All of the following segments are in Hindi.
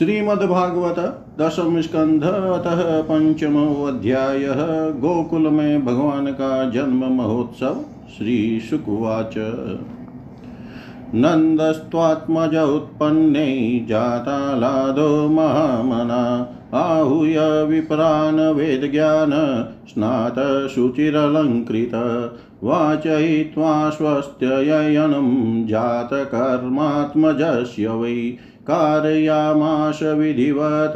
श्रीमद्भागवत दशम स्कंध अतः पंचमो अध्याय गोकुल में भगवान का जन्म महोत्सव श्री शुकुवाच। नन्दस्त्वात्मज उत्पन्ने जातालादो महामना, आहूय विप्रान् वेदज्ञान स्नातशुचिरलङ्कृत, वाचयित्वा स्वस्त्ययनं जातकर्मात्मजस्य वै। कारयामाश विधिवत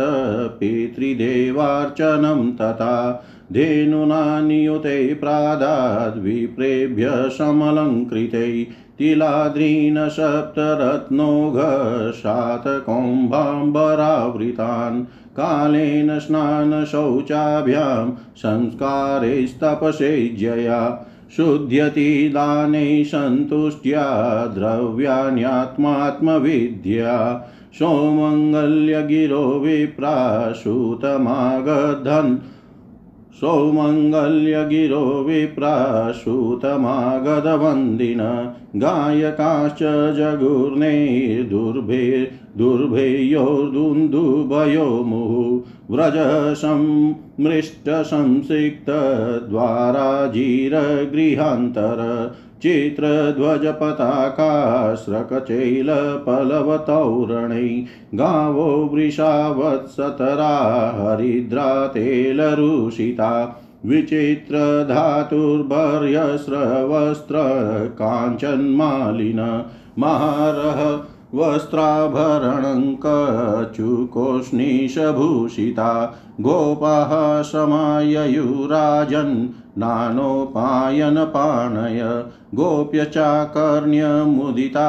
पितृदेवार्चनं तथा धेनुना नियुते प्रादाद्विप्रेभ्य समलङ्कृते तिलाद्रीन् सप्तरत्नौघशातकौम्भाम्बरावृतान् कालेन स्नानशौचाभ्यां संस्कारैस्तपसेज्यया शुध्यति दानै सन्तुष्ट्या द्रव्याण्यात्मात्मविद्या सौमङ्गल्यगिरो विप्रासूतमागधन् सौमङ्गल्यगिरो विप्रासूतमागधवन्दिन गायकाश्च जगुर्नेर्दुर्भे दुर्भेयोर्दुन्दुभयो मुहुः व्रजसंसिक्तद्वाराजीरगृहान्तर चित्रध्वजपताकास्रकचैलपलवतौरणै गावो वृषावत्सतरा हरिद्रा तेलरुषिता विचित्रधातुर्भर्यस्रवस्त्र काञ्चन्मालिन महारः वस्त्राभरणङ्कचुकोष्णीशभूषिता गोपाः समाययुराजन् नानोपायनपाणय गोप्यचाकर्ण्यमुदिता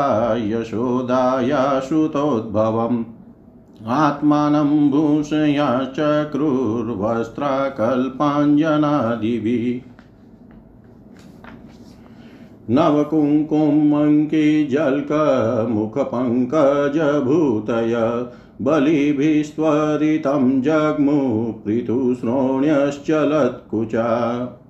यशोदाया श्रुतोद्भवम् आत्मानं भूषयाश्चक्रुर्वस्त्राकल्पाञ्जनादिभिः नवकुङ्कुमङ्किजल्कमुखपङ्कजभूतय बलिभिस्त्वरितं जग्मु पृथुश्रोण्यश्चलत्कुचा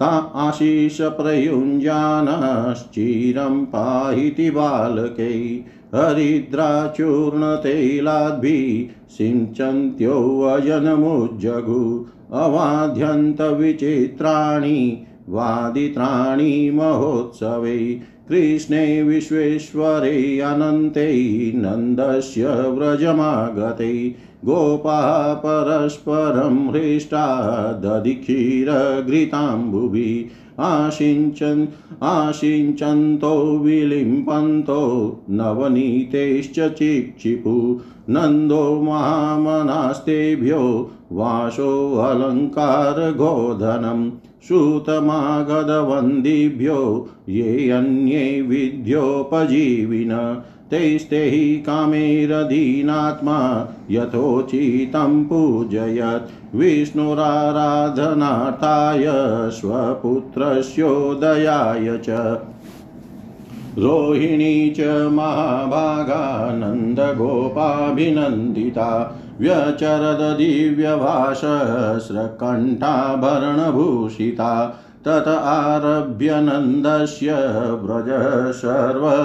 ता आशीषप्रयुञ्जानश्चिरं पाहिति बालकै हरिद्राचूर्णतैलाद्भिः सिञ्चन्त्योऽजनमुज्जगु अवाद्यन्तविचित्राणि वादित्राणि महोत्सवे कृष्णे विश्वेश्वरे अनन्ते नन्दस्य व्रजमागते। गोपाः परस्परं हृष्टा दधिक्षीरघृताम्बुभिः। आशिञ्चन् आशिञ्चन्तो विलिम्पन्तो नवनीतैश्च चिक्षिपु। नन्दो महामनास्तेभ्यो वासोऽलङ्कारगोधनं सूतमागधवन्दिभ्यो ये अन्ये विद्योपजीविन। तैस्ते कामेरधीनात्मा यथोचितं पूजयत्। विष्णुराराधनार्थाय स्वपुत्रस्योदयाय च। रोहिणी च महाभागानन्दगोपाभिनन्दिता। व्यचरददिव्यभाषस्रकण्ठाभरणभूषिता तत आरभ्य नन्दस्य व्रज सर्वसमृद्धिमान्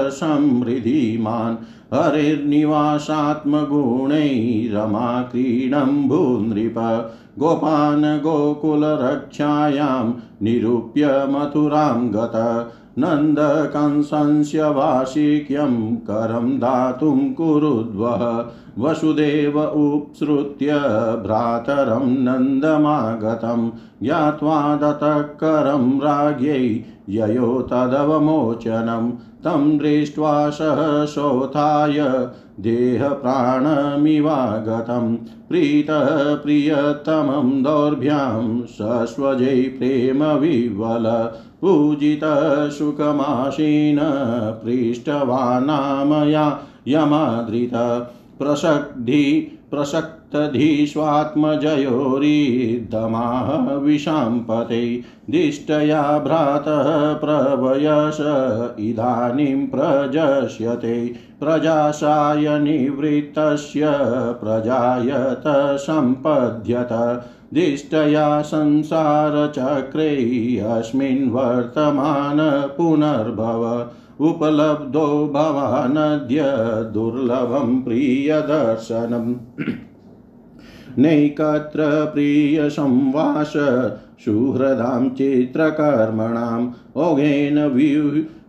भू नृप गोपान् गोकुलरक्षायां निरूप्य मथुरां गत नन्दकंसंस्य वार्षिक्यं करं दातुं कुरुद्वः वसुदेव उपसृत्य भ्रातरं नन्दमागतं ज्ञात्वा दतकरं राज्ञै ययो तदवमोचनं तं दृष्ट्वा सहसोत्थाय देहप्राणमिवागतं प्रीतः प्रियतमं दौर्भ्यां सस्वजै प्रेमविवल। पूजितशुकमाशीन पृष्टवानामया यमादृत। प्रसक्धि प्रसक्तधीष्वात्मजयोरिदमाह विशाम्पते दिष्टया भ्रातः प्रवयस इदानीं प्रजस्यते प्रजासायनिवृत्तस्य प्रजायत सम्पद्यत दिष्टया संसारचक्रे अस्मिन् वर्तमान पुनर्भव उपलब्धो भवानद्य दुर्लभं प्रियदर्शनम्। नैकत्र प्रियसंवास सुहृदां चित्रकर्मणाम् ओघेन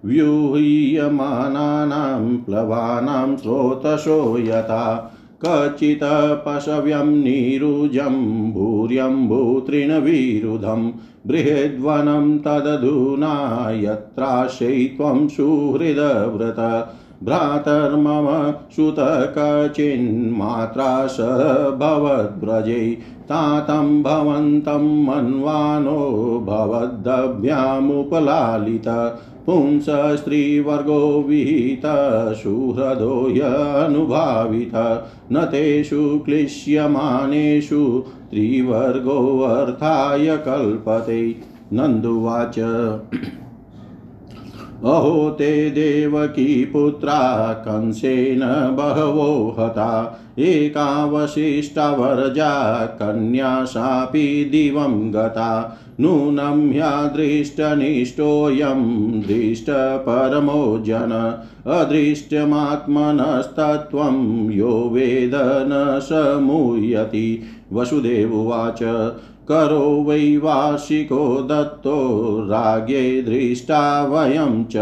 व्यूह्यमानानां, प्लवानां स्रोतसो यथा कचित् पशव्यं नीरुजं भूर्यम्भूतृणविरुधं बृहद्वनं तदधुना, यत्राशयित्वं सुहृदव्रत भ्रातर्मम सुत कचिन्मात्रा स भवद्व्रजे तातं भवन्तं मन्वानो भवद्भ्यामुपलालित पुंस स्त्रीवर्गो विहित सुहृदो ह्यनुभावित न तेषु क्लिश्यमानेषु त्रिवर्गोऽर्थाय कल्पते। नन्दुवाच। अहो ते देवकी पुत्रा कंसेन बहवो हता। एकावशिष्टवर्जा कन्या सापि दिवं गता। नूनं ह्यादृष्टनिष्ठोऽयं दृष्टपरमो जन। अदृष्टमात्मनस्तत्त्वं यो वेद न समूयति वसुदेवुवाच करो वैवार्षिको दत्तो राज्ञे दृष्टा वयं च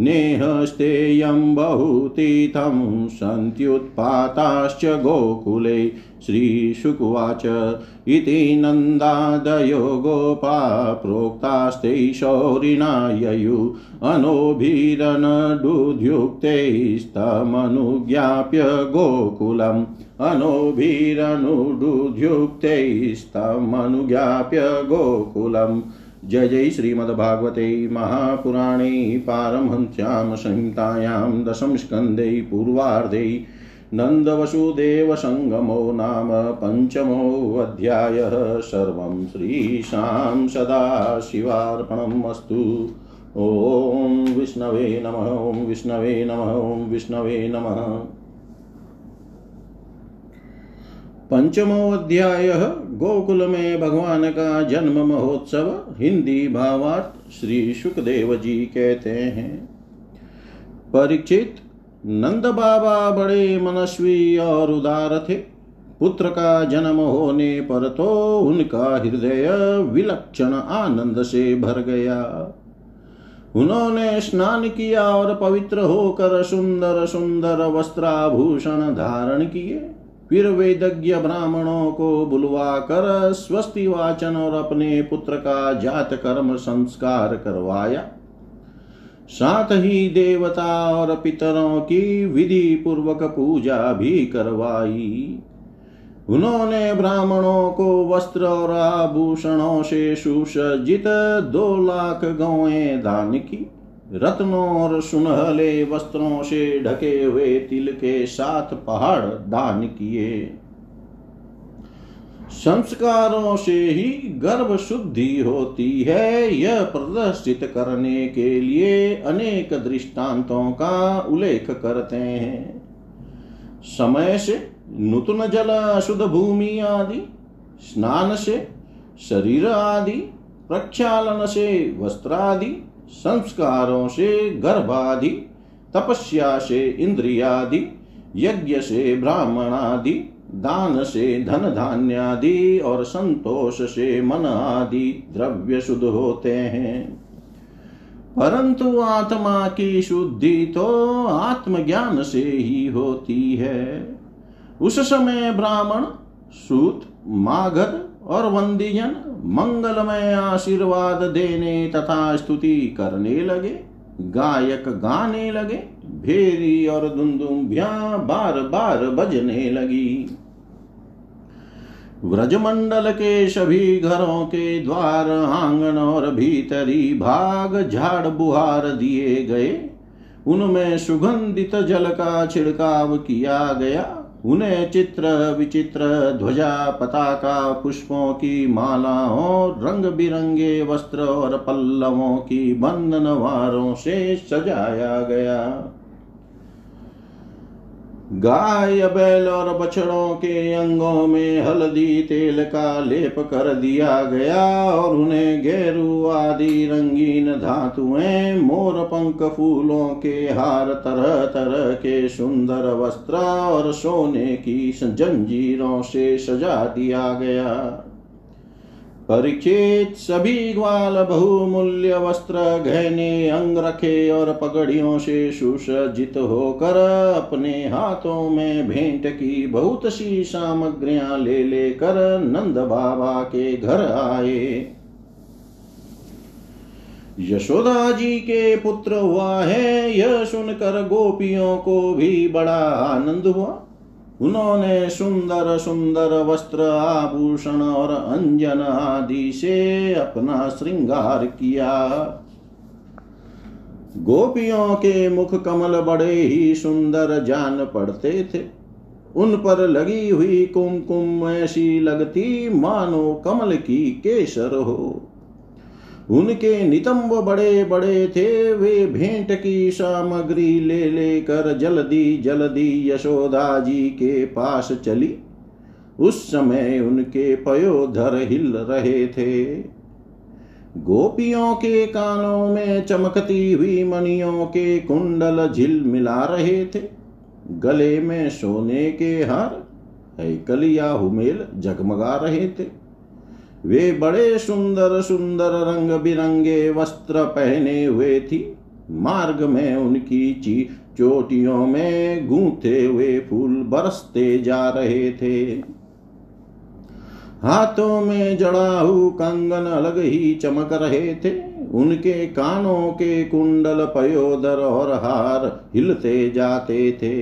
नेहस्तेयं बहुतीतं सन्त्युत्पाताश्च गोकुले। श्रीशुकुवाच इति नन्दादयो गोपा प्रोक्तास्ते शौरिणा ययु अनोभिरनडुद्युक्तैस्तमनुज्ञाप्य गोकुलम्। अनोभिरनुडुद्युक्तैस्तमनुज्ञाप्य गोकुलम्। जय जय श्रीमद्भागवते महापुराणे पारमहंस्यां संहितायां दशमस्कन्धे पूर्वार्धे नन्दवसुदेवसङ्गमो नाम पञ्चमोऽध्यायः सर्वं श्रीशां सदाशिवार्पणम् अस्तु। ॐ विष्णवे नमः, ॐ विष्णवे नमः, ॐ विष्णवे नमः। पंचमो अध्याय गोकुल में भगवान का जन्म महोत्सव, हिंदी भावार्थ श्री सुखदेव जी कहते हैं। परीक्षित नंद बाबा बड़े मनस्वी और उदार थे। पुत्र का जन्म होने पर तो उनका हृदय विलक्षण आनंद से भर गया। उन्होंने स्नान किया और पवित्र होकर सुंदर सुंदर वस्त्राभूषण धारण किए। फिर वेदज्ञ ब्राह्मणों को बुलवा कर स्वस्ति वाचन और अपने पुत्र का जात कर्म संस्कार करवाया। साथ ही देवता और पितरों की विधि पूर्वक पूजा भी करवाई। उन्होंने ब्राह्मणों को वस्त्र और आभूषणों से सुसज्जित दो लाख गौएँ दान की। रत्नों और सुनहले वस्त्रों से ढके हुए तिल के साथ पहाड़ दान किए। संस्कारों से ही गर्भ शुद्धि होती है, यह प्रदर्शित करने के लिए अनेक दृष्टांतों का उल्लेख करते हैं। समय से नूतन जल अशुद्ध भूमि आदि, स्नान से शरीर आदि, प्रक्षालन से वस्त्र आदि संस्कारों से गर्भादि, तपस्या से इंद्रियादि, यज्ञ से ब्राह्मणादि, दान से धन धान्यादि और संतोष से मन आदि द्रव्य शुद्ध होते हैं। परंतु आत्मा की शुद्धि तो आत्मज्ञान से ही होती है। उस समय ब्राह्मण, सूत मागध और वंदीजन मंगलमय आशीर्वाद देने तथा स्तुति करने लगे, गायक गाने लगे, भेरी और दुंदुभिया बार बार बजने लगी। व्रजमंडल के सभी घरों के द्वार, आँगन और भीतरी भाग झाड़ बुहार दिए गए। उनमें सुगंधित जल का छिड़काव किया गया। उन्हें चित्र, विचित्र ध्वजा, पताका, पुष्पों की मालाओं रंग बिरंगे वस्त्र और पल्लवों की बंधनवारों से सजाया गया। गाय, बैल और बछड़ों के अंगों में हल्दी, तेल का लेप कर दिया गया और उन्हें घेरू आदि रंगीन धातुएँ, मोर पंख फूलों के हार, तरह तरह के सुंदर वस्त्र और सोने की जंजीरों से सजा दिया गया। परीक्षित सभी ग्वाल बहुमूल्य वस्त्र गहने, अंग रखे और पगड़ियों से सुसज्जित होकर अपने हाथों में भेंट की बहुत सी सामग्रियाँ ले लेकर नंद बाबा के घर आए। यशोदा जी के पुत्र हुआ है, यह सुनकर गोपियों को भी बड़ा आनंद हुआ। उन्होंने सुंदर सुंदर वस्त्र, आभूषण और अंजन आदि से अपना श्रृंगार किया। गोपियों के मुख कमल बड़े ही सुंदर जान पड़ते थे। उन पर लगी हुई कुमकुम ऐसी लगती, मानो कमल की केसर हो। उनके नितंब बड़े बड़े थे, वे भेंट की सामग्री ले लेकर जल्दी जल्दी यशोदा जी के पास चली। उस समय उनके पयोधर हिल रहे थे। गोपियों के कानों में चमकती हुई मणियों के कुंडल झिल मिला रहे थे। गले में सोने के हार कलिया हुमेल जगमगा रहे थे। वे बड़े सुंदर सुंदर रंग बिरंगे वस्त्र पहने हुए थी। मार्ग में उनकी ची चोटियों में गूंथे हुए फूल बरसते जा रहे थे। हाथों में जड़ाहू कंगन अलग ही चमक रहे थे। उनके कानों के कुंडल पयोदर और हार हिलते जाते थे।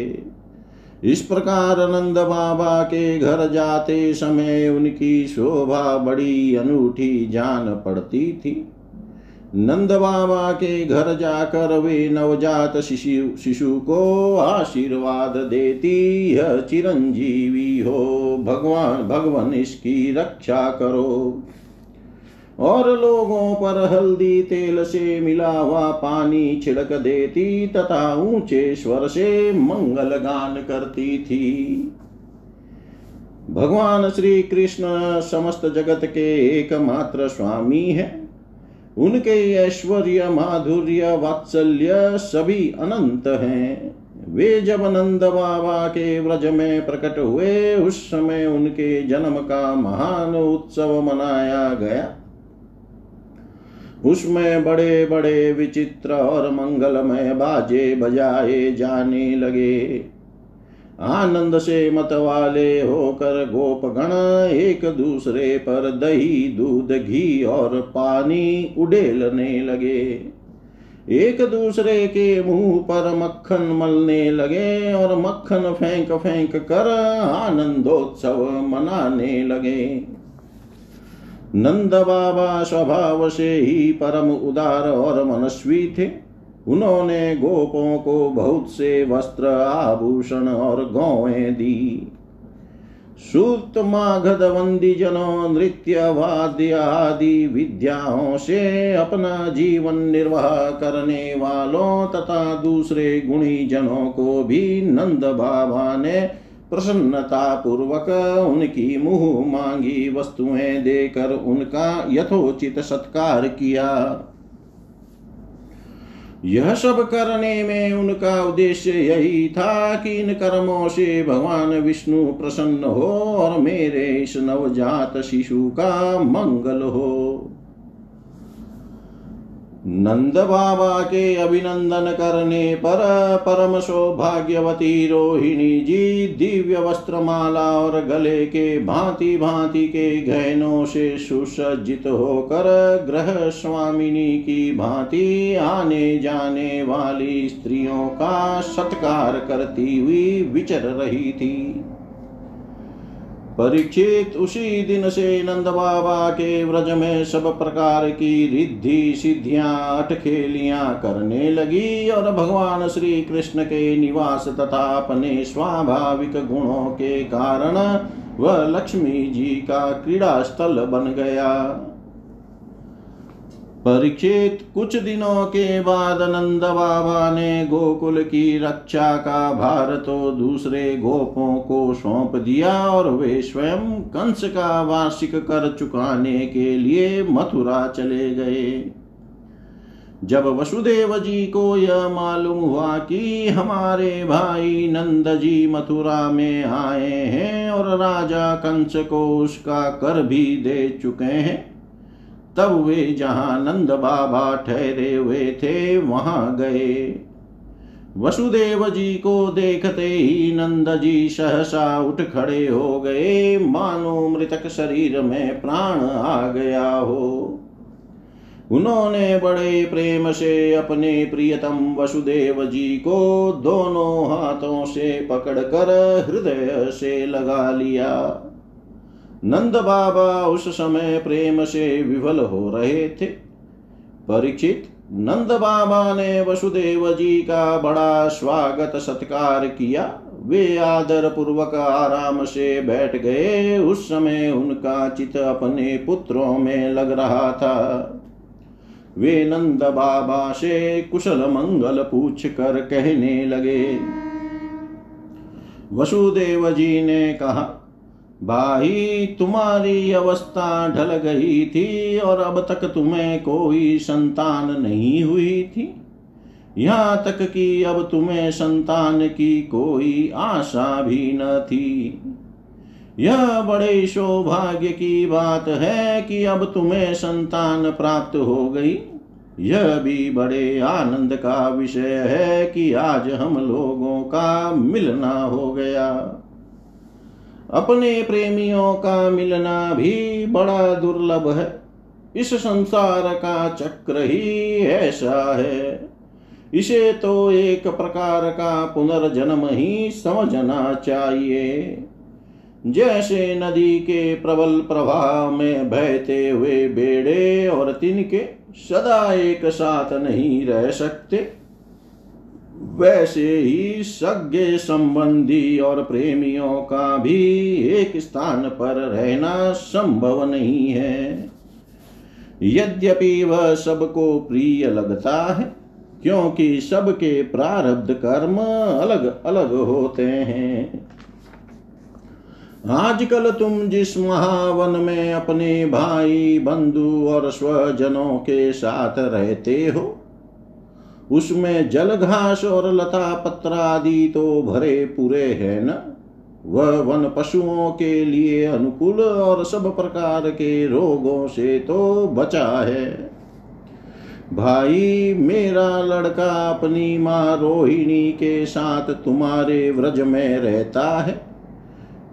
इस प्रकार नंद बाबा के घर जाते समय उनकी शोभा बड़ी अनूठी जान पड़ती थी। नंद बाबा के घर जाकर वे नवजात शिशु शिशु को आशीर्वाद देती है चिरंजीवी हो, भगवान भगवान इसकी रक्षा करो। और लोगों पर हल्दी तेल से मिला हुआ पानी छिड़क देती तथा ऊँचे स्वर से मंगल गान करती थी। भगवान श्री कृष्ण समस्त जगत के एकमात्र स्वामी है। उनके ऐश्वर्य, माधुर्य, वात्सल्य सभी अनंत हैं। वे जब नंद बाबा के व्रज में प्रकट हुए, उस समय उनके जन्म का महान उत्सव मनाया गया। उसमें बड़े बड़े विचित्र और मंगलमय बाजे बजाए जाने लगे। आनंद से मत वाले होकर गोपगण एक दूसरे पर दही, दूध, घी और पानी उडेलने लगे। एक दूसरे के मुँह पर मक्खन मलने लगे और मक्खन फेंक फेंक कर आनंदोत्सव मनाने लगे। नंद बाबा स्वभाव से ही परम उदार और मनस्वी थे। उन्होंने गोपों को बहुत से वस्त्र, आभूषण और गौएँ दी। सूत माघद वंदी जनों, नृत्य, वाद्य आदि विद्याओं से अपना जीवन निर्वाह करने वालों तथा दूसरे गुणी जनों को भी नंद बाबा ने प्रसन्नता पूर्वक उनकी मुँह मांगी वस्तुएँ देकर उनका यथोचित सत्कार किया। यह सब करने में उनका उद्देश्य यही था कि इन कर्मों से भगवान विष्णु प्रसन्न हो और मेरे इस नवजात शिशु का मंगल हो। नंद बाबा के अभिनंदन करने पर परम सौभाग्यवती रोहिणी जी दिव्य वस्त्र माला और गले के भांति भांति के गहनों से सुसज्जित होकर ग्रह स्वामिनी की भांति आने जाने वाली स्त्रियों का सत्कार करती हुई विचर रही थी। परीक्षित उसी दिन से नंद बाबा के व्रज में सब प्रकार की रिद्धि, सिद्धियाँ, अटखेलियाँ करने लगी और भगवान श्री कृष्ण के निवास तथा अपने स्वाभाविक गुणों के कारण वह लक्ष्मी जी का क्रीड़ा स्थल बन गया। परीक्षित कुछ दिनों के बाद नंद बाबा ने गोकुल की रक्षा का भार तो दूसरे गोपों को सौंप दिया और वे स्वयं कंस का वार्षिक कर चुकाने के लिए मथुरा चले गए। जब वसुदेव जी को यह मालूम हुआ कि हमारे भाई नंद जी मथुरा में आए हैं और राजा कंस को उसका कर भी दे चुके हैं तब वे जहाँ नंद बाबा ठहरे हुए थे, वहाँ गए। वसुदेव जी को देखते ही नंद जी सहसा उठ खड़े हो गए। मानो मृतक शरीर में प्राण आ गया हो। उन्होंने बड़े प्रेम से अपने प्रियतम वसुदेव जी को दोनों हाथों से पकड़कर हृदय से लगा लिया। नंद बाबा उस समय प्रेम से विफल हो रहे थे। परीक्षित नंद बाबा ने वसुदेव जी का बड़ा स्वागत सत्कार किया। वे आदर पूर्वक आराम से बैठ गए। उस समय उनका चित अपने पुत्रों में लग रहा था। वे नंद बाबा से कुशल मंगल पूछ कर कहने लगे। वसुदेव जी ने कहा भाई तुम्हारी अवस्था ढल गई थी और अब तक तुम्हें कोई संतान नहीं हुई थी। यहाँ तक कि अब तुम्हें संतान की कोई आशा भी न थी। यह बड़े सौभाग्य की बात है कि अब तुम्हें संतान प्राप्त हो गई। यह भी बड़े आनंद का विषय है कि आज हम लोगों का मिलना हो गया। अपने प्रेमियों का मिलना भी बड़ा दुर्लभ है। इस संसार का चक्र ही ऐसा है। इसे तो एक प्रकार का पुनर्जन्म ही समझना चाहिए। जैसे नदी के प्रबल प्रवाह में बहते हुए बेड़े और तिनके सदा एक साथ नहीं रह सकते। वैसे ही सज्ञ संबंधी और प्रेमियों का भी एक स्थान पर रहना संभव नहीं है। यद्यपि वह सबको प्रिय लगता है, क्योंकि सबके प्रारब्ध कर्म अलग अलग होते हैं। आजकल तुम जिस महावन में अपने भाई बंधु और स्वजनों के साथ रहते हो उसमें जल घास और लता पत्र आदि तो भरे पूरे है न। वह वन पशुओं के लिए अनुकूल और सब प्रकार के रोगों से तो बचा है। भाई, मेरा लड़का अपनी माँ रोहिणी के साथ तुम्हारे व्रज में रहता है।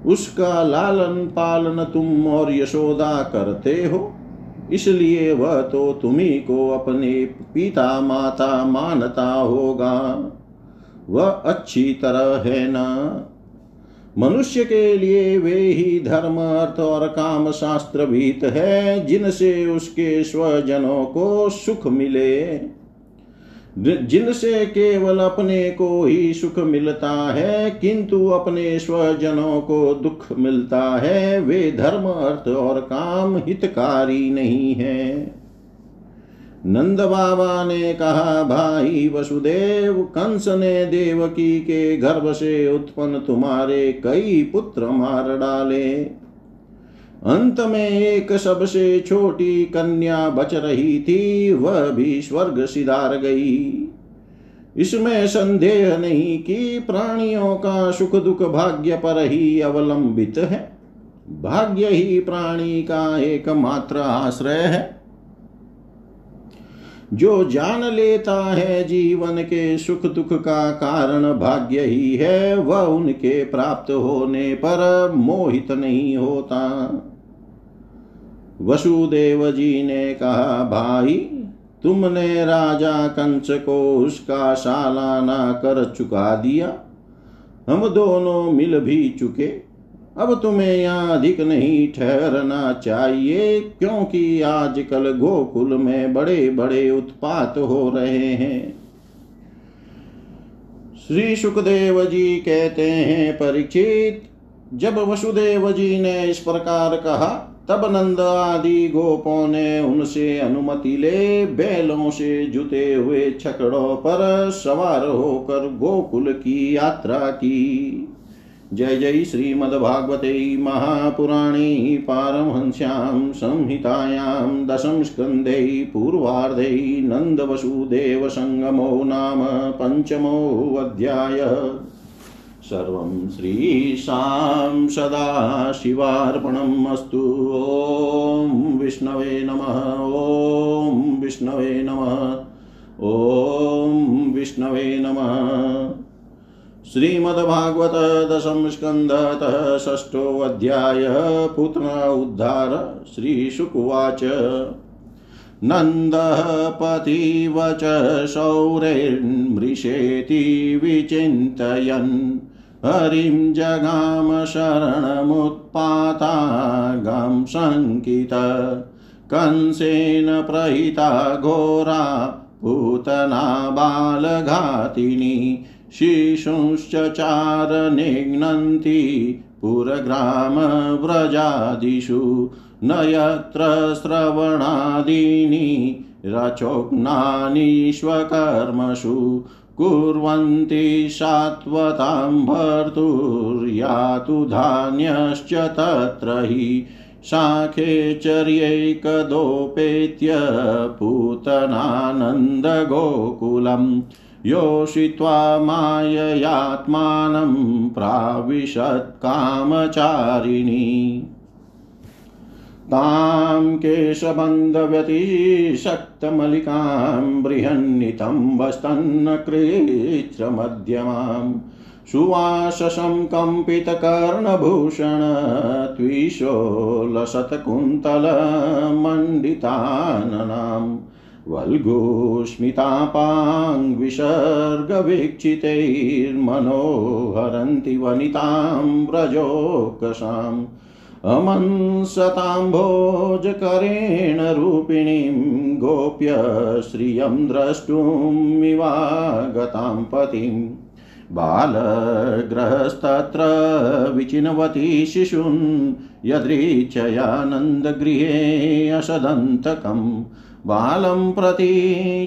उसका लालन पालन तुम और यशोदा करते हो। इसलिए वह तो तुम्ही को अपने पिता माता मानता होगा। वह अच्छी तरह है ना? मनुष्य के लिए वे ही धर्म, अर्थ और काम शास्त्र भीत है, जिनसे उसके स्वजनों को सुख मिले। जिनसे केवल अपने को ही सुख मिलता है, किंतु अपने स्वजनों को दुख मिलता है। वे धर्म, अर्थ और काम हितकारी नहीं है। नंद बाबा ने कहा, भाई वसुदेव, कंस ने देवकी के गर्भ से उत्पन्न तुम्हारे कई पुत्र मार डाले। अंत में एक सबसे छोटी कन्या बच रही थी, वह भी स्वर्ग सिधार गई। इसमें संदेह नहीं कि प्राणियों का सुख दुख भाग्य पर ही अवलंबित है। भाग्य ही प्राणी का एकमात्र आश्रय है। जो जान लेता है जीवन के सुख दुख का कारण भाग्य ही है, वह उनके प्राप्त होने पर मोहित नहीं होता। वसुदेव जी ने कहा, भाई, तुमने राजा कंस को उसका सालाना कर चुका दिया। हम दोनों मिल भी चुके। अब तुम्हें यहाँ अधिक नहीं ठहरना चाहिए, क्योंकि आजकल गोकुल में बड़े बड़े उत्पात हो रहे हैं। श्री सुखदेव जी कहते हैं, परीक्षित जब वसुदेव जी ने इस प्रकार कहा, तब नंद आदि गोपों ने उनसे अनुमति ले बैलों से जुते हुए छकड़ों पर सवार होकर गोकुल की यात्रा की। जय जय श्रीमद्भागवते महापुराणे पारमहंस्यां संहितायां स्कन्धे पूर्वार्धे नन्दवसुदेवसङ्गमो नाम पञ्चमोऽध्याय सर्वं श्रीशां सदाशिवार्पणम् ॐ विष्णवे नमः। ॐ विष्णवे नमः। ॐ विष्णवे नमः। श्रीमद्भागवत दशम स्कन्धतः षष्ठोऽध्यायः पुत्र उद्धार श्रीशुकुवाच। नन्दः पतिवच शौरेर्मृषेति विचिन्तयन्। हरिं जगाम शरणमुत्पातागां शङ्कित। कंसेन प्रहिता घोरा, पूतना बालघातिनी, शिशुश्च चारनिघ्नन्ति पुरग्रामव्रजादिषु न यत्र श्रवणादीनि, रचोग्नानि स्वकर्मसु कुर्वन्ति सात्वतां भर्तुर्यातु धान्यश्च तत्र हि शाखेचर्यैकदोपेत्य पूतनानन्दगोकुलम् योषित्वा माययात्मानं प्राविशत् कामचारिणी। तां केशबन्धव्यतिशक्तमलिकां बृहन्नितं वस्तन्नकृच्छ्रमध्यमाम् सुवाससं कम्पितकर्णभूषण त्विशोलशतकुन्तलमण्डिताननाम् वल्गुस्मितापाङ्विसर्गवीक्षितैर्मनोहरन्ति वनितां व्रजोकसाम् अमंसताम्भोजकरेण रूपिणीं गोप्य श्रियं द्रष्टुमिवागतां पतिम् बालग्रहस्तत्र विचिनवती शिशून् यदृच्छयानन्दगृहे असदन्तकम् बालं प्रति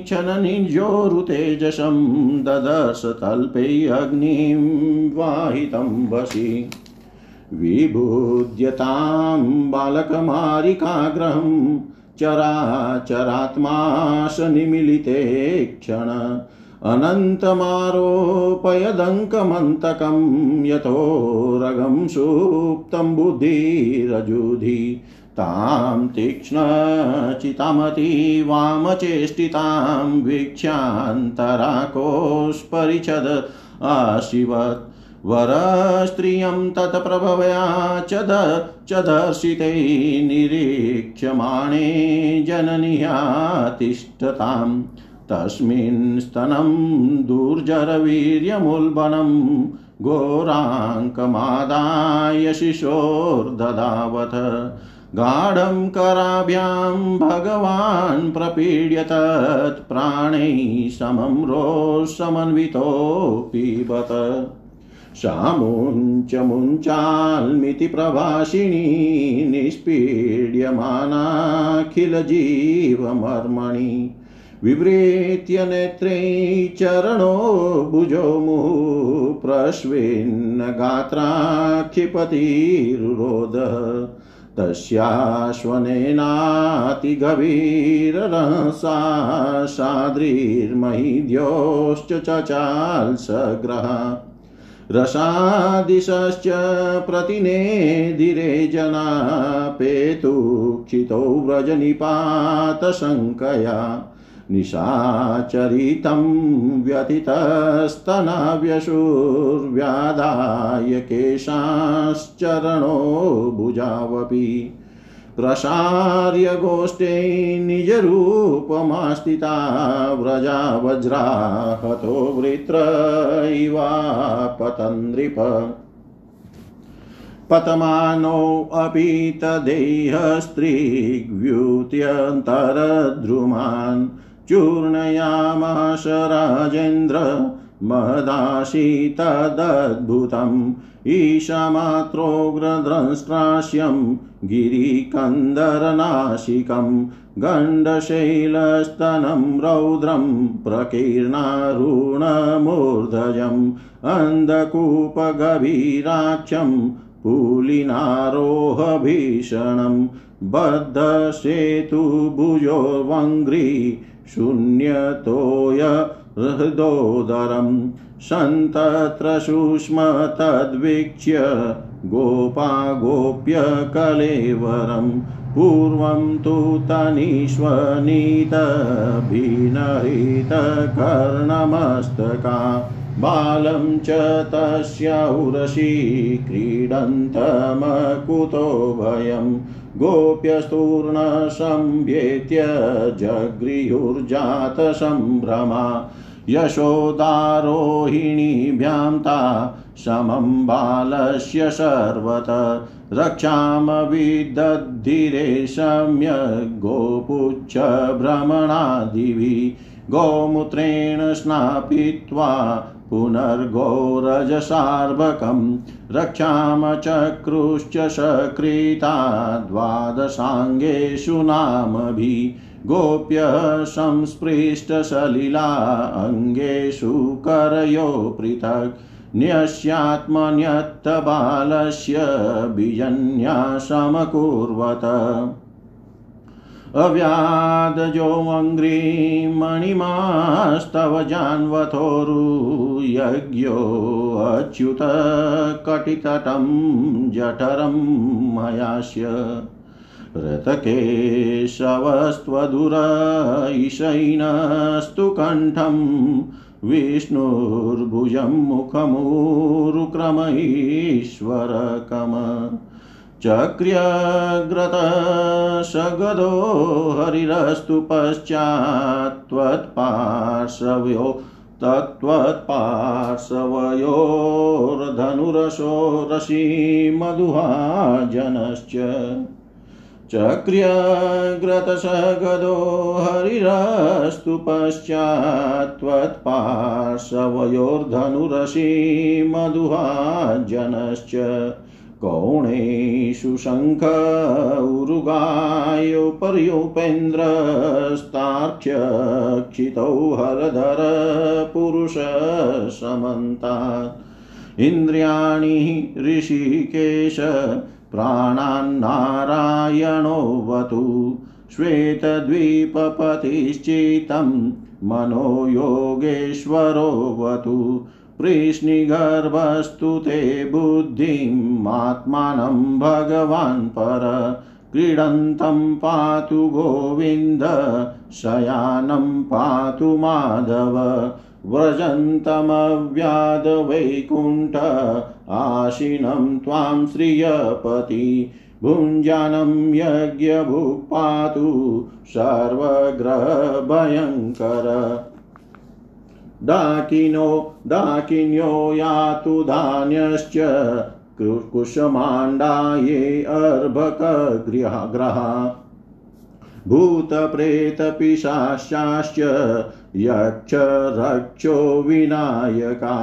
क्षणनिजोरुतेजसं ददर्श तल्पे अग्निं वाहितं वशि विबुध्यतां बालकमारिकाग्रहं चराचरात्माश निमिलिते क्षण अनन्तमारोपयदङ्कमन्तकं यतो रगं सुप्तं बुद्धिरजुधि तां तीक्ष्णचितामती वामचेष्टितां वीक्ष्यान्तराकोष्परिषद आशिवत् वरस्त्रियं तत्प्रभवया च च दर्शिते निरीक्ष्यमाणे जननियातिष्ठताम् तस्मिन् स्तनं दुर्जरवीर्यमुल्बनं घोराङ्कमादाय शिशोर्ददावथ। गाढं कराभ्यां भगवान् प्रपीड्य तत् प्राणैः समं रोषमन्वितो सामुञ्चमुञ्चाल्मिति प्रभाषिणी निष्पीड्यमानाखिलजीवमर्मणि विवृत्य नेत्रे चरणो भुजो मुहुः प्रश्विन्न गात्राक्षिपतिरुरोधः तस्याश्वनेनातिगभीररसा साद्रीर्महीद्योश्च चचाल्सग्रह रसादिशश्च प्रतिनेदिरे जना पेतुक्षितो व्रजनिपातशङ्कया निशाचरितं व्यतितस्तनव्यशुर्व्यादाय केशाश्चरणो भुजावपि प्रसार्य गोष्ठे निजरूपमास्थिता व्रजा वज्रा हतो वृत्र इवा पतन्द्रिप। पतमानोऽपि तदेहस्त्रीग्व्युत्यन्तरद्रुमान् चूर्णयामाश राजेन्द्र महदाशितदद्भुतम् ईशमात्रोग्रद्रंष्ट्रास्यं गिरिकन्दरनाशिकं गण्डशैलस्तनं रौद्रं प्रकीर्णारुणमूर्धजम् अन्धकूपगभीराक्षं पुलिनारोहभीषणं बद्धसेतुभुजोर्वङ्घ्री शून्यतोय हृदोदरम् सन्तत्र सूक्ष्म तद्वीक्ष्य गोपा गोप्य कलेवरम् पूर्वं तु तनीष्वनीतभिनहितकर्णमस्तका बालं च तस्य उरसि क्रीडन्तमकुतो भयम् गोप्यस्तूर्णसंभेत्य जगृयुर्जातसम्भ्रमा यशोदारोहिणीभ्यां ता समं बालस्य सर्वत। रक्षां विदद्धिरे सम्यग् गोपुच्छभ्रमणादिभिः गोमूत्रेण स्नापित्वा पुनर्गोरजसार्वकं रक्षां चक्रुश्च सकृता द्वादशाङ्गेषु नामभिः गोप्य संस्पृष्टसलिला अङ्गेषु करयो पृथक्। न्यस्यात्मन्यत्तबालस्य बीजन्या समकुर्वत अव्यादजोऽङ्घ्रिमणिमास्तव जान्वथोरुयज्ञोऽच्युत कटितटं जठरं मयास्य। रतकेशवस्त्वदुरैशैनस्तु कण्ठं विष्णुर्भुजं मुखमुरुक्रमैश्वरकम। चक्र्यग्रतसगदो हरिरस्तु पश्चात्त्वत्पार्श्वयो तत्त्वत्पार्श्वयोर्धनुरसो रसि मधुहाजनश्च चक्र्यग्रतसगदो हरिरस्तु पश्चात्त्वत्पार्श्वयोर्धनुरसि मधुहाजनश्च कोणेषु शङ्ख उरुगायोपर्युपेन्द्रस्तार्क्ष्यक्षितौ हरधर पुरुषसमन्तात्। इन्द्रियाणि ऋषिकेश प्राणान्नारायणो वतु श्वेतद्वीपपतिश्चितं मनो योगेश्वरो वतु वृष्णिगर्भस्तु ते बुद्धिमात्मानं भगवान् पर क्रीडन्तं पातु गोविन्द, शयानं पातु माधव। व्रजन्तमव्यादवैकुण्ठ आशिनं त्वां श्रियपति भुञ्जानं यज्ञभुक् पातु सर्वग्रहभयङ्कर। दाकिनो दाकिन्यो यातु धान्यश्च कुशमाण्डाये अर्भकग्रहा भूतप्रेतपिशाश्चाश्च यक्ष रक्षो विनायका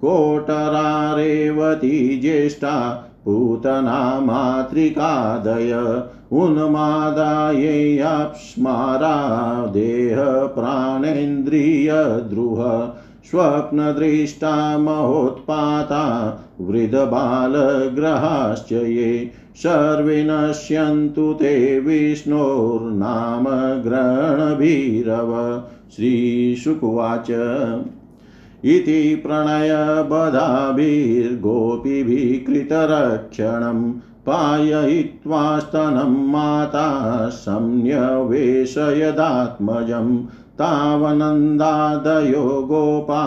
कोटरा रेवती ज्येष्ठा पूतना मातृकादय उन्मादायेऽप्स्मारा देहप्राणेन्द्रियद्रुह स्वप्नदृष्टा महोत्पाता वृद्धबालग्रहाश्च ये सर्वे नश्यन्तु ते विष्णोर्नाम ग्रहणभीरव श्रीशुकुवाच। इति प्रणयबधाभिर्गोपीभिः कृतरक्षणं पाययित्वा स्तनं माता संन्यवेशयदात्मजं तावनन्दादयो गोपा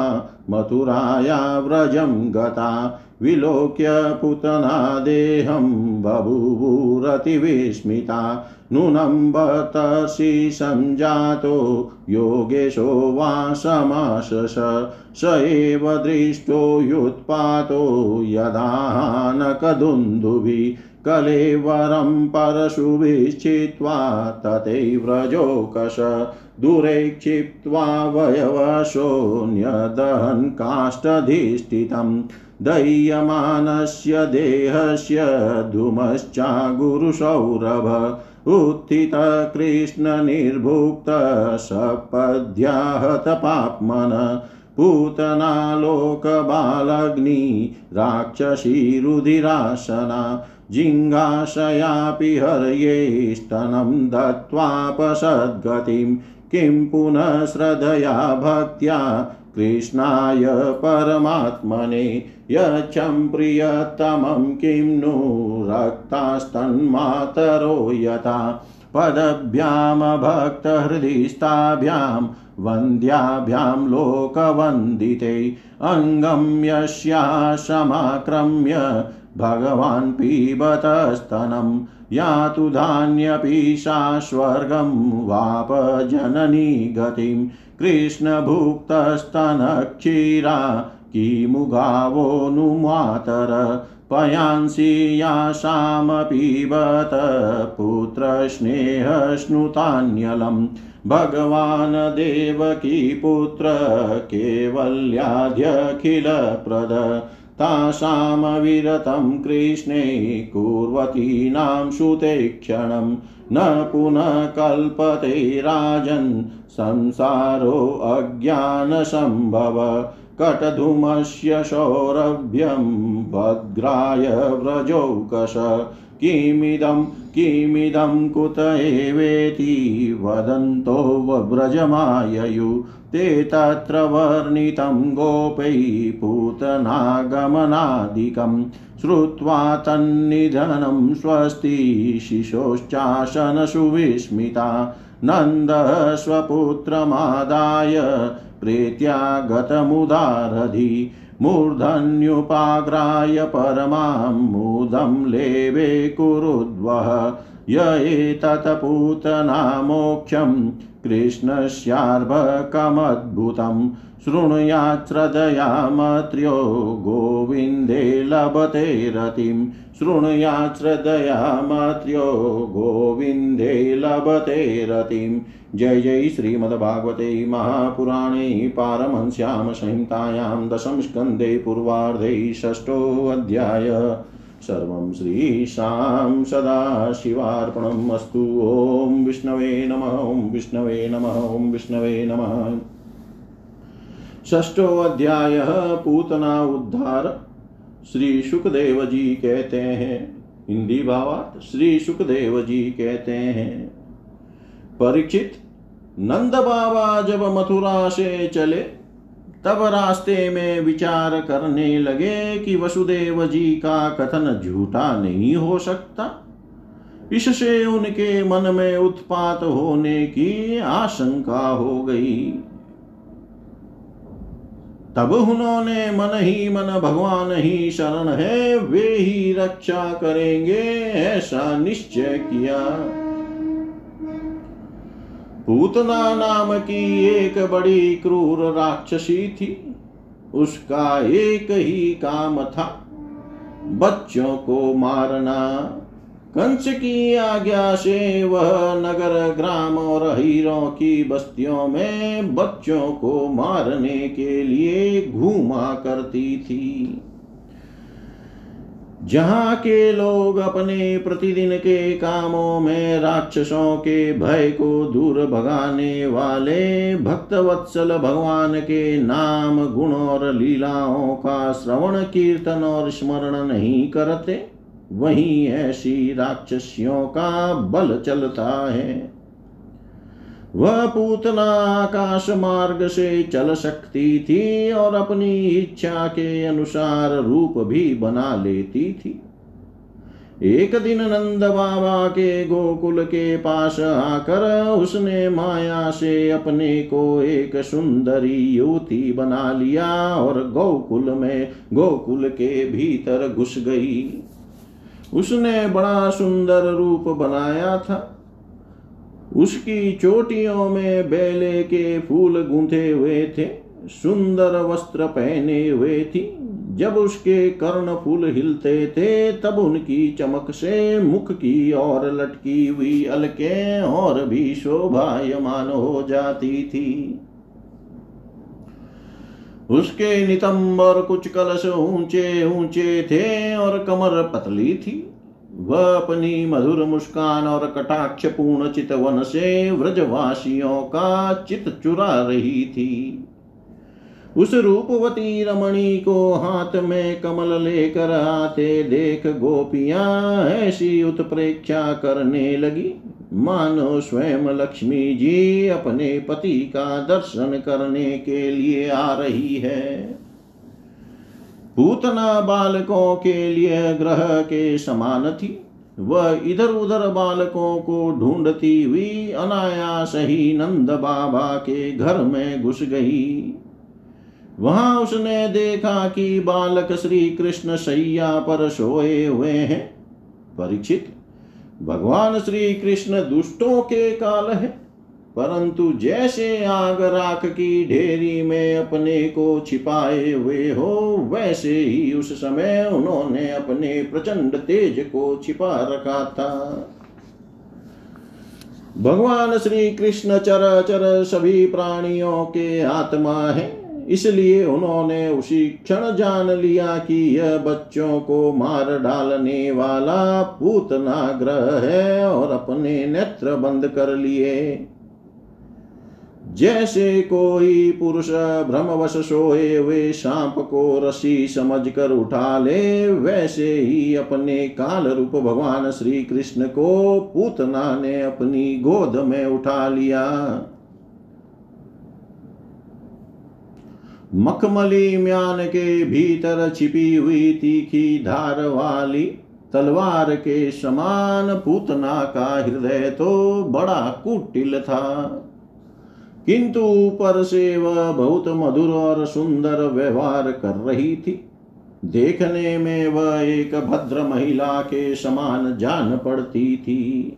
मथुराया व्रजं गता विलोक्य पुतना देहं बभूवुरतिविस्मिता। नूनं बतर्षि सञ्जातो योगेशो वा समाशस स एव दृष्टो युत्पातो यदानकदुन्दुभिः। कलेवरं परशुभिश्चित्वा तथैव्रजोकश दूरे क्षिप्त्वा वयवशोऽन्यदहन् काष्ठधिष्ठितम्। दह्यमानस्य देहस्य धूमश्चागुरुसौरभ उत्थितकृष्णनिर्भुक्तसपद्याहतपाप्मन पूतनालोकबालग्नि राक्षसीरुधिरासना जिङ्गाशयापि हर्येष्टनं दत्त्वापसद्गतिं किं पुनः श्रद्धया भक्त्या कृष्णाय परमात्मने यच्छं प्रियतमं किं नु रक्तास्तन्मातरो यथा पदभ्यां भक्तहृदिस्ताभ्यां वन्द्याभ्यां लोकवन्दिते अङ्गं यस्या समाक्रम्य भगवान् पिबतस्तनं यातु धान्यपि सा स्वर्गं वाप जननी गतिं कृष्णभुक्तस्तनक्षीरा किमुगावो नु मातर पयांसि यासामपीबत पुत्रस्नेहश्नुतान्यलम् भगवान् देवकी पुत्र केवल्याद्यखिलप्रद। तासामविरतं कृष्णे कुर्वतीनां सुते क्षणं न पुनः कल्पते राजन् संसारोऽज्ञानसम्भव कटधूमस्य सौरभ्यं भद्राय व्रजौकश। किमिदं किमिदं कुत एवेति वदन्तो व्रजमाययु ते तत्र वर्णितं गोपै पूतनागमनादिकं श्रुत्वा तन्निधनं स्वस्ति शिशोश्चासन सुविस्मिता नन्दः स्वपुत्रमादाय प्रीत्यागतमुदारधि मूर्धन्युपाग्राय परमां मुदं लेवे कुरुद्वः य एतत्पूतनामोक्षं कृष्णस्यार्भकमद्भुतं शृणुयाच्छ्रदयामत्र्यो गोविन्दे लभते रतिं। शृणुयाच्छ्रदयामत्र्यो गोविन्दे लभते रतिं। जय जय श्रीमद्भागवते महापुराणे पारमंस्यां संहितायां दशमस्कन्धे पूर्वार्धे षष्ठोऽध्याय सर्वं श्रीशां सदाशिवार्पणम् अस्तु। ॐ विष्णवे नमः, ॐ विष्णवे नमः, ॐ विष्णवे नमः। षष्ठो अध्याय पूतना उद्धार श्री सुखदेव जी कहते हैं, हिंदी भावार्थ, श्री सुखदेव जी कहते हैं, परीक्षित, नंद बाबा जब मथुरा से चले तब रास्ते में विचार करने लगे कि वसुदेव जी का कथन झूठा नहीं हो सकता। इससे उनके मन में उत्पात होने की आशंका हो गई। तब उन्होंने मन ही मन भगवान ही शरण है, वे ही रक्षा करेंगे, ऐसा निश्चय किया। पूतना नाम की एक बड़ी क्रूर राक्षसी थी। उसका एक ही काम था, बच्चों को मारना। कंस की आज्ञा से वह नगर ग्राम और हीरों की बस्तियों में बच्चों को मारने के लिए घूमा करती थी। जहाँ के लोग अपने प्रतिदिन के कामों में राक्षसों के भय को दूर भगाने वाले भक्तवत्सल भगवान के नाम, गुण और लीलाओं का श्रवण, कीर्तन और स्मरण नहीं करते, वहीं ऐसी राक्षसियों का बल चलता है। वह पूतना आकाश मार्ग से चल सकती थी और अपनी इच्छा के अनुसार रूप भी बना लेती थी। एक दिन नंद बाबा के गोकुल के पास आकर उसने माया से अपने को एक सुंदरी युवती बना लिया और गोकुल में गोकुल के भीतर घुस गई। उसने बड़ा सुंदर रूप बनाया था। उसकी चोटियों में बेले के फूल गूंथे हुए थे, सुंदर वस्त्र पहने हुए थी। जब उसके कर्ण फूल हिलते थे, तब उनकी चमक से मुख की और लटकी हुई अलके और भी शोभायमान हो जाती थी। उसके नितंबर कुछ कलश ऊँचे ऊँचे थे और कमर पतली थी। वह अपनी मधुर मुस्कान और कटाक्ष पूर्ण चितवन से व्रजवासियों का चित चुरा रही थी। उस रूपवती रमणी को हाथ में कमल लेकर आते देख गोपियाँ ऐसी उत्प्रेक्षा करने लगी। मानो स्वयं लक्ष्मी जी अपने पति का दर्शन करने के लिए आ रही है। पूतना बालकों के लिए ग्रह के समान थी। वह इधर उधर बालकों को ढूंढती हुई अनायास ही नंद बाबा के घर में घुस गई। वहाँ उसने देखा कि बालक श्री कृष्ण सैया पर सोए हुए हैं। परीक्षित भगवान श्री कृष्ण दुष्टों के काल है। परंतु जैसे आग राख की ढेरी में अपने को छिपाए हुए हो, वैसे ही उस समय उन्होंने अपने प्रचंड तेज को छिपा रखा था। भगवान श्री कृष्ण चर चर सभी प्राणियों के आत्मा है, इसलिए उन्होंने उसी क्षण जान लिया कि यह बच्चों को मार डालने वाला पूतना ग्रह है और अपने नेत्र बंद कर लिए। जैसे कोई पुरुष भ्रमवश सोए हुए सांप को रसी समझ कर उठा ले, वैसे ही अपने काल रूप भगवान श्री कृष्ण को पूतना ने अपनी गोद में उठा लिया। मखमली म्यान के भीतर छिपी हुई तीखी धार वाली तलवार के समान पूतना का हृदय तो बड़ा कुटिल था। किंतु ऊपर से वह बहुत मधुर और सुंदर व्यवहार कर रही थी। देखने में वह एक भद्र महिला के समान जान पड़ती थी।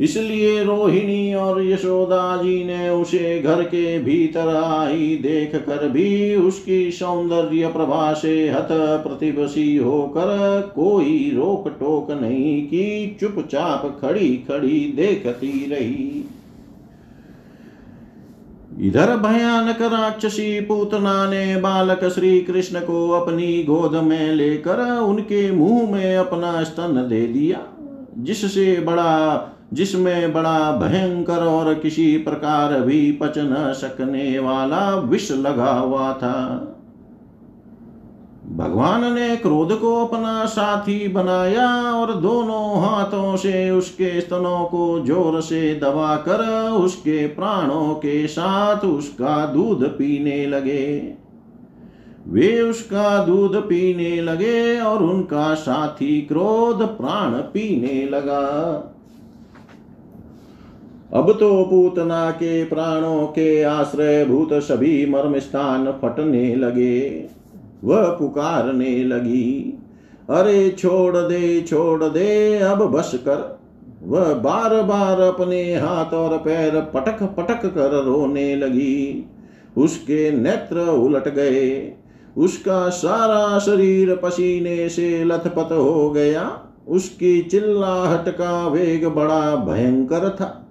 इसलिए रोहिणी और यशोदा जी ने उसे घर के भीतर आई देख कर भी उसकी सौंदर्य प्रभा से हत प्रतिबसी होकर कोई रोक टोक नहीं की, चुपचाप खड़ी खड़ी देखती रही। इधर भयानक राक्षसी पूतना ने बालक श्री कृष्ण को अपनी गोद में लेकर उनके मुँह में अपना स्तन दे दिया, जिससे बड़ा, जिसमें बड़ा भयंकर और किसी प्रकार भी पच न सकने वाला विष लगा हुआ था। भगवान ने क्रोध को अपना साथी बनाया और दोनों हाथों से उसके स्तनों को ज़ोर से दबाकर उसके प्राणों के साथ उसका दूध पीने लगे। वे उसका दूध पीने लगे और उनका साथी क्रोध प्राण पीने लगा। अब तो पूतना के प्राणों के आश्रय भूत सभी मर्म स्थान फटने लगे। वह पुकारने लगी। अरे छोड़ दे छोड़ दे, अब बस कर। वह बार बार अपने हाथ और पैर पटक पटक कर रोने लगी। उसके नेत्र उलट गए। उसका सारा शरीर पसीने से लथपथ हो गया। उसकी चिल्लाहट का वेग बड़ा भयंकर था।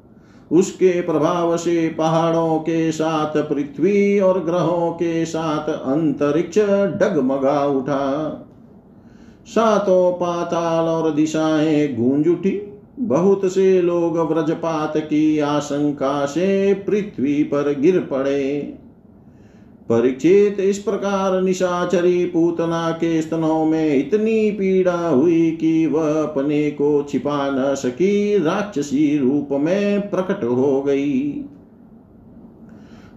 उसके प्रभाव से पहाड़ों के साथ, पृथ्वी और ग्रहों के साथ अंतरिक्ष डगमगा उठा। सातों पाताल और दिशाएँ गूंज उठी। बहुत से लोग व्रजपात की आशंका से पृथ्वी पर गिर पड़े। परीक्षित इस प्रकार निशाचरी पूतना के स्तनों में इतनी पीड़ा हुई कि वह अपने को छिपा न सकी, राक्षसी रूप में प्रकट हो गई।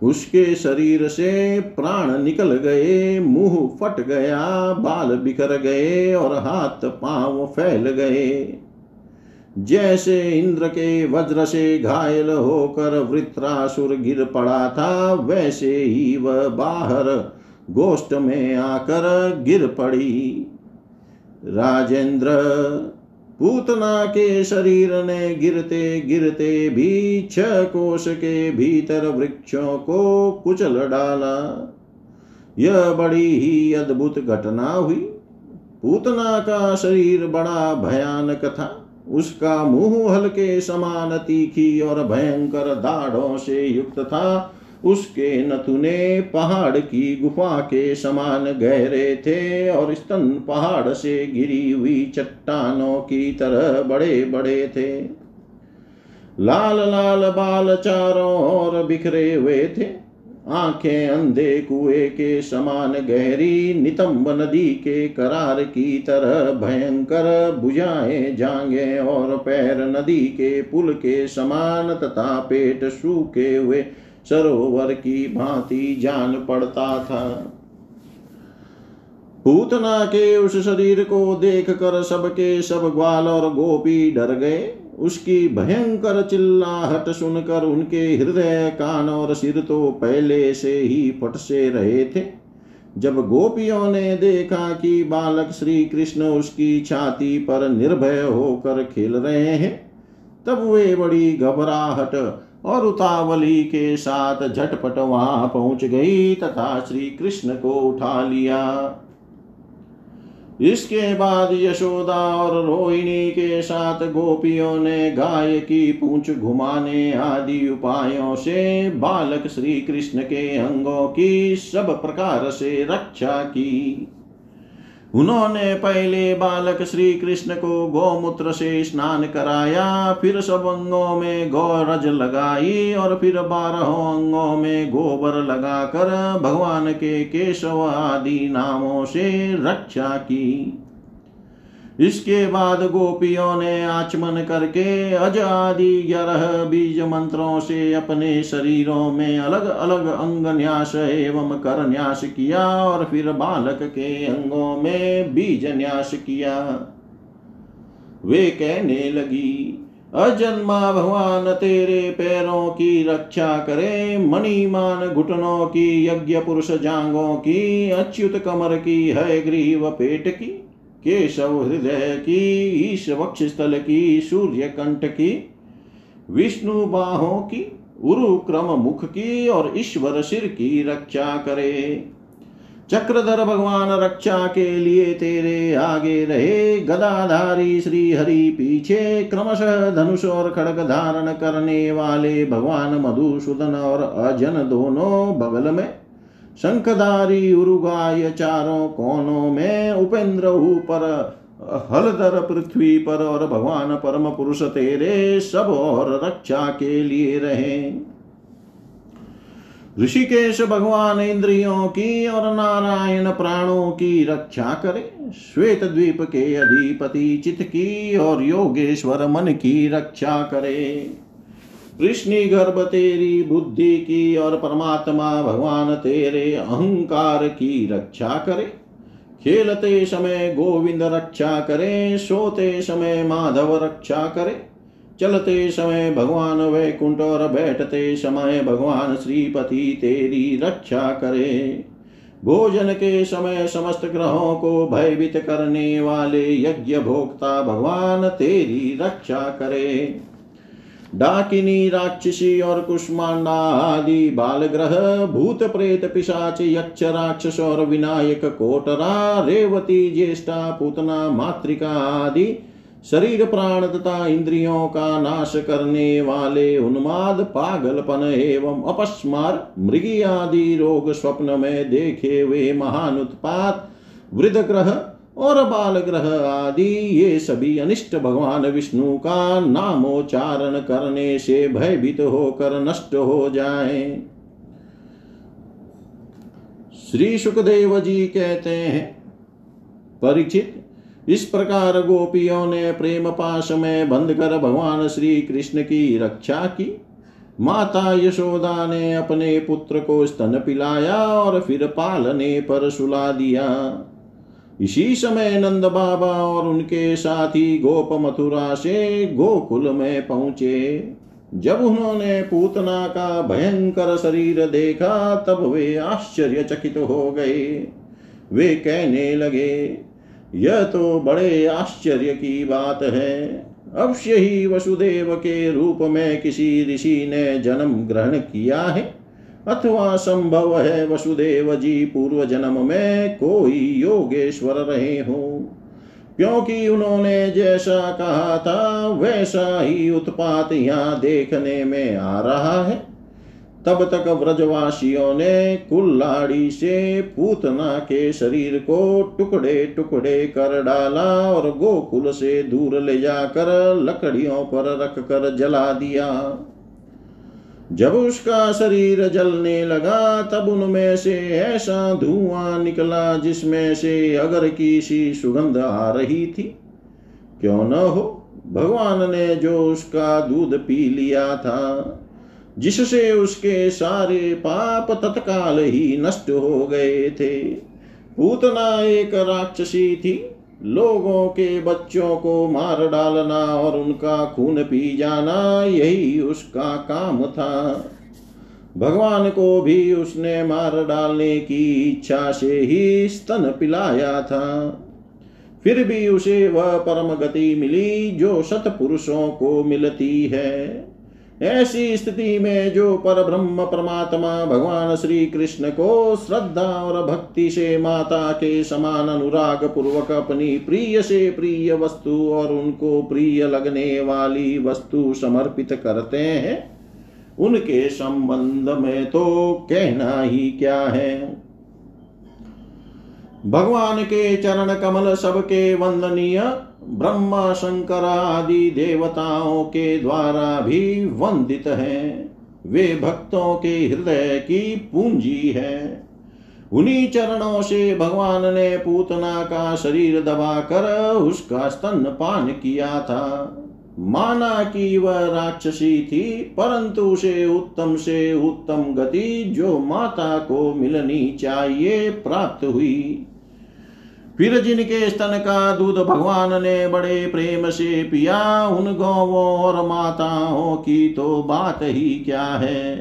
उसके शरीर से प्राण निकल गए, मुँह फट गया, बाल बिखर गए और हाथ पाँव फैल गए। जैसे इंद्र के वज्र से घायल होकर वृत्रासुर गिर पड़ा था, वैसे ही वह बाहर गोष्ठ में आकर गिर पड़ी। राजेंद्र, पूतना के शरीर ने गिरते गिरते भी छह कोश के भीतर वृक्षों को कुचल डाला। यह बड़ी ही अद्भुत घटना हुई। पूतना का शरीर बड़ा भयानक था। उसका मुँह हल्के समान तीखी और भयंकर दाढ़ों से युक्त था। उसके नथुने पहाड़ की गुफा के समान गहरे थे और स्तन पहाड़ से गिरी हुई चट्टानों की तरह बड़े बड़े थे। लाल लाल बाल चारों ओर बिखरे हुए थे। आँखें अंधे कुएँ के समान गहरी नितंब नदी के करार की तरह भयंकर बुझाए जांगे और पैर नदी के पुल के समान तथा पेट सूखे हुए सरोवर की भांति जान पड़ता था। पूतना के उस शरीर को देख कर सबके सब ग्वाल और गोपी डर गए। उसकी भयंकर चिल्लाहट सुनकर उनके हृदय, कान और सिर तो पहले से ही फट से रहे थे। जब गोपियों ने देखा कि बालक श्री कृष्ण उसकी छाती पर निर्भय होकर खेल रहे हैं, तब वे बड़ी घबराहट और उतावली के साथ झटपट वहाँ पहुँच गई तथा श्री कृष्ण को उठा लिया। इसके बाद यशोदा और रोहिणी के साथ गोपियों ने गाय की पूंछ घुमाने आदि उपायों से बालक श्री कृष्ण के अंगों की सब प्रकार से रक्षा की। उन्होंने पहले बालक श्री कृष्ण को गौमूत्र से स्नान कराया, फिर सब अंगों में गौरज लगाई और फिर बारहों अंगों में गोबर लगाकर भगवान के केशव आदि नामों से रक्षा की। इसके बाद गोपियों ने आचमन करके अज आदि ग्यारह बीज मंत्रों से अपने शरीरों में अलग अलग अंग न्यास एवं कर न्यास किया और फिर बालक के अंगों में बीज न्यास किया। वे कहने लगी, अजन्मा भगवान, तेरे पैरों की रक्षा करे। मणिमान घुटनों की यज्ञ पुरुष जांगों की, अच्युत कमर की, है ग्रीव पेट की। केशव हृदय की, ईश वक्ष स्थल की, सूर्य कंठ की, विष्णु बाहों की उरु क्रम मुख की और ईश्वर सिर की रक्षा करे। चक्रधर भगवान रक्षा के लिए तेरे आगे रहे। गदाधारी श्री हरि पीछे क्रमशः धनुष और खड़ग धारण करने वाले भगवान मधुसूदन और अजन दोनों बगल में शंखधारी उरुगाय चारों कोनों में उपेंद्र ऊपर, हलधर पृथ्वी पर और भगवान परम पुरुष तेरे सब और रक्षा के लिए रहे। ऋषिकेश भगवान इंद्रियों की और नारायण प्राणों की रक्षा करे। श्वेत द्वीप के अधिपति चित की और योगेश्वर मन की रक्षा करे। कृष्णी गर्भ तेरी बुद्धि की और परमात्मा भगवान तेरे अहंकार की रक्षा करे। खेलते समय गोविंद रक्षा करे, सोते समय माधव रक्षा करे। चलते समय भगवान वैकुंठ और बैठते समय भगवान श्रीपति तेरी रक्षा करे। भोजन के समय समस्त ग्रहों को भयभीत करने वाले यज्ञ भोक्ता भगवान तेरी रक्षा करे। डाकिनी राक्षसी और कुष्मांडा आदि बाल ग्रह भूत प्रेत पिशाच, यक्ष राक्षस और विनायक, कोटरा, रेवती, ज्येष्ठा, पूतना, मातृका आदि शरीर प्राण तथा इंद्रियों का नाश करने वाले उन्माद, पागलपन एवं अपस्मार, मृगी आदि रोग स्वप्न में देखे हुए महान उत्पात वृद्ध ग्रह और बाल ग्रह आदि, ये सभी अनिष्ट भगवान विष्णु का नामोच्चारण करने से भयभीत होकर नष्ट हो जाए। श्री सुखदेव जी कहते हैं परीक्षित इस प्रकार गोपियों ने प्रेम पाश में बंद कर भगवान श्री कृष्ण की रक्षा की। माता यशोदा ने अपने पुत्र को स्तन पिलाया और फिर पालने पर सुला दिया। इसी समय नंद बाबा और उनके साथी गोप मथुरा से गोकुल में पहुँचे। जब उन्होंने पूतना का भयंकर शरीर देखा, तब वे आश्चर्यचकित हो गए। वे कहने लगे, यह तो बड़े आश्चर्य की बात है। अवश्य ही वसुदेव के रूप में किसी ऋषि ने जन्म ग्रहण किया है। अथवा संभव है वसुदेव जी पूर्व जन्म में कोई योगेश्वर रहे हो। क्योंकि उन्होंने जैसा कहा था, वैसा ही उत्पात यहाँ देखने में आ रहा है। तब तक व्रजवासियों ने कुल्लाड़ी से पूतना के शरीर को टुकड़े टुकड़े कर डाला और गोकुल से दूर ले जाकर लकड़ियों पर रख कर जला दिया। जब उसका शरीर जलने लगा, तब उनमें से ऐसा धुआँ निकला जिसमें से अगर की सी सुगंध आ रही थी। क्यों न हो, भगवान ने जो उसका दूध पी लिया था, जिससे उसके सारे पाप तत्काल ही नष्ट हो गए थे। पूतना एक राक्षसी थी लोगों के बच्चों को मार डालना और उनका खून पी जाना, यही उसका काम था। भगवान को भी उसने मार डालने की इच्छा से ही स्तन पिलाया था। फिर भी उसे वह परम गति मिली जो सतपुरुषों को मिलती है। ऐसी स्थिति में जो पर ब्रह्म परमात्मा भगवान श्री कृष्ण को श्रद्धा और भक्ति से माता के समान अनुराग पूर्वक अपनी प्रिय से प्रिय वस्तु और उनको प्रिय लगने वाली वस्तु समर्पित करते हैं, उनके संबंध में तो कहना ही क्या है। भगवान के चरण कमल सबके वंदनीय ब्रह्मा शंकर आदि देवताओं के द्वारा भी वंदित हैं। वे भक्तों के हृदय की पूंजी है। उन्हीं चरणों से भगवान ने पूतना का शरीर दबाकर उसका स्तन पान किया था। माना कि वह राक्षसी थी, परंतु उसे उत्तम से उत्तम गति जो माता को मिलनी चाहिए प्राप्त हुई। फिर जिनके स्तन का दूध भगवान ने बड़े प्रेम से पिया, उन गौवों और माताओं की तो बात ही क्या है?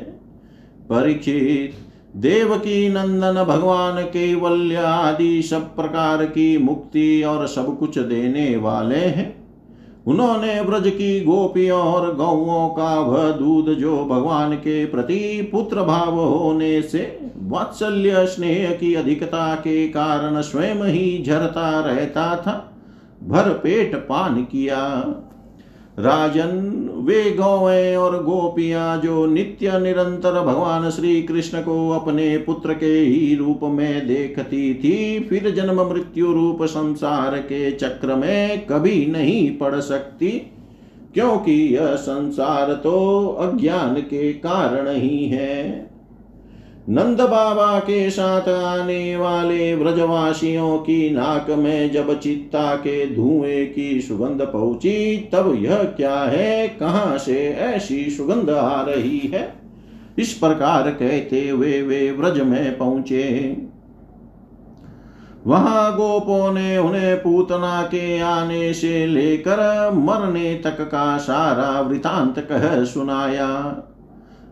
परीक्षित देव की नंदन, भगवान के वल्य आदि सब प्रकार की मुक्ति और सब कुछ देने वाले हैं। उन्होंने ब्रज की गोपियों और गौओं का वह दूध जो भगवान के प्रति पुत्र भाव होने से वात्सल्य स्नेह की अधिकता के कारण स्वयं ही झरता रहता था भर पेट पान किया। राजन वे गौएँ और गोपियाँ जो नित्य निरंतर भगवान श्री कृष्ण को अपने पुत्र के ही रूप में देखती थी, फिर जन्म मृत्यु रूप संसार के चक्र में कभी नहीं पड़ सकती, क्योंकि यह संसार तो अज्ञान के कारण ही है। नंद बाबा के साथ आने वाले व्रजवासियों की नाक में जब चित्ता के धुएँ की सुगंध पहुँची, तब यह क्या है? कहाँ से ऐसी सुगंध आ रही है? इस प्रकार कहते हुए वे व्रज में पहुँचे। वहाँ गोपों ने उन्हें पूतना के आने से लेकर मरने तक का सारा वृतांत कह सुनाया।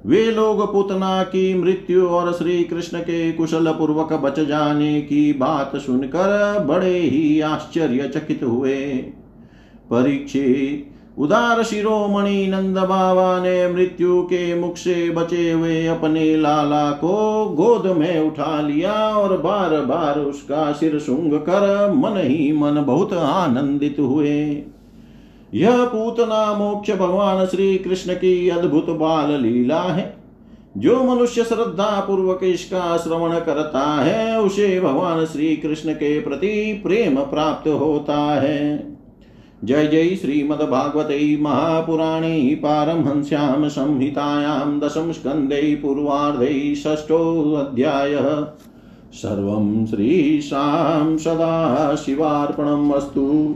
वे लोग पुतना की मृत्यु और श्री कृष्ण के कुशल पूर्वक बच जाने की बात सुनकर बड़े ही आश्चर्यचकित हुए। परीक्षित उदार शिरोमणि नंद बाबा ने मृत्यु के मुख से बचे हुए अपने लाला को गोद में उठा लिया और बार बार उसका सिर सुंग कर मन ही मन बहुत आनंदित हुए। यह पूतना मोक्ष भगवान श्री कृष्ण की अद्भुत बाल लीला है। जो मनुष्य श्रद्धा पूर्वक इसका श्रवण करता है, उसे भगवान श्री कृष्ण के प्रति प्रेम प्राप्त होता है। जय जय श्रीमद्भागवते महापुराणे पारमहंस्यां संहितायां दशम स्कन्धे पूर्वार्धे षष्ठोऽध्यायः। सर्वं श्रीशां सदाशिवार्पणम् अस्तु।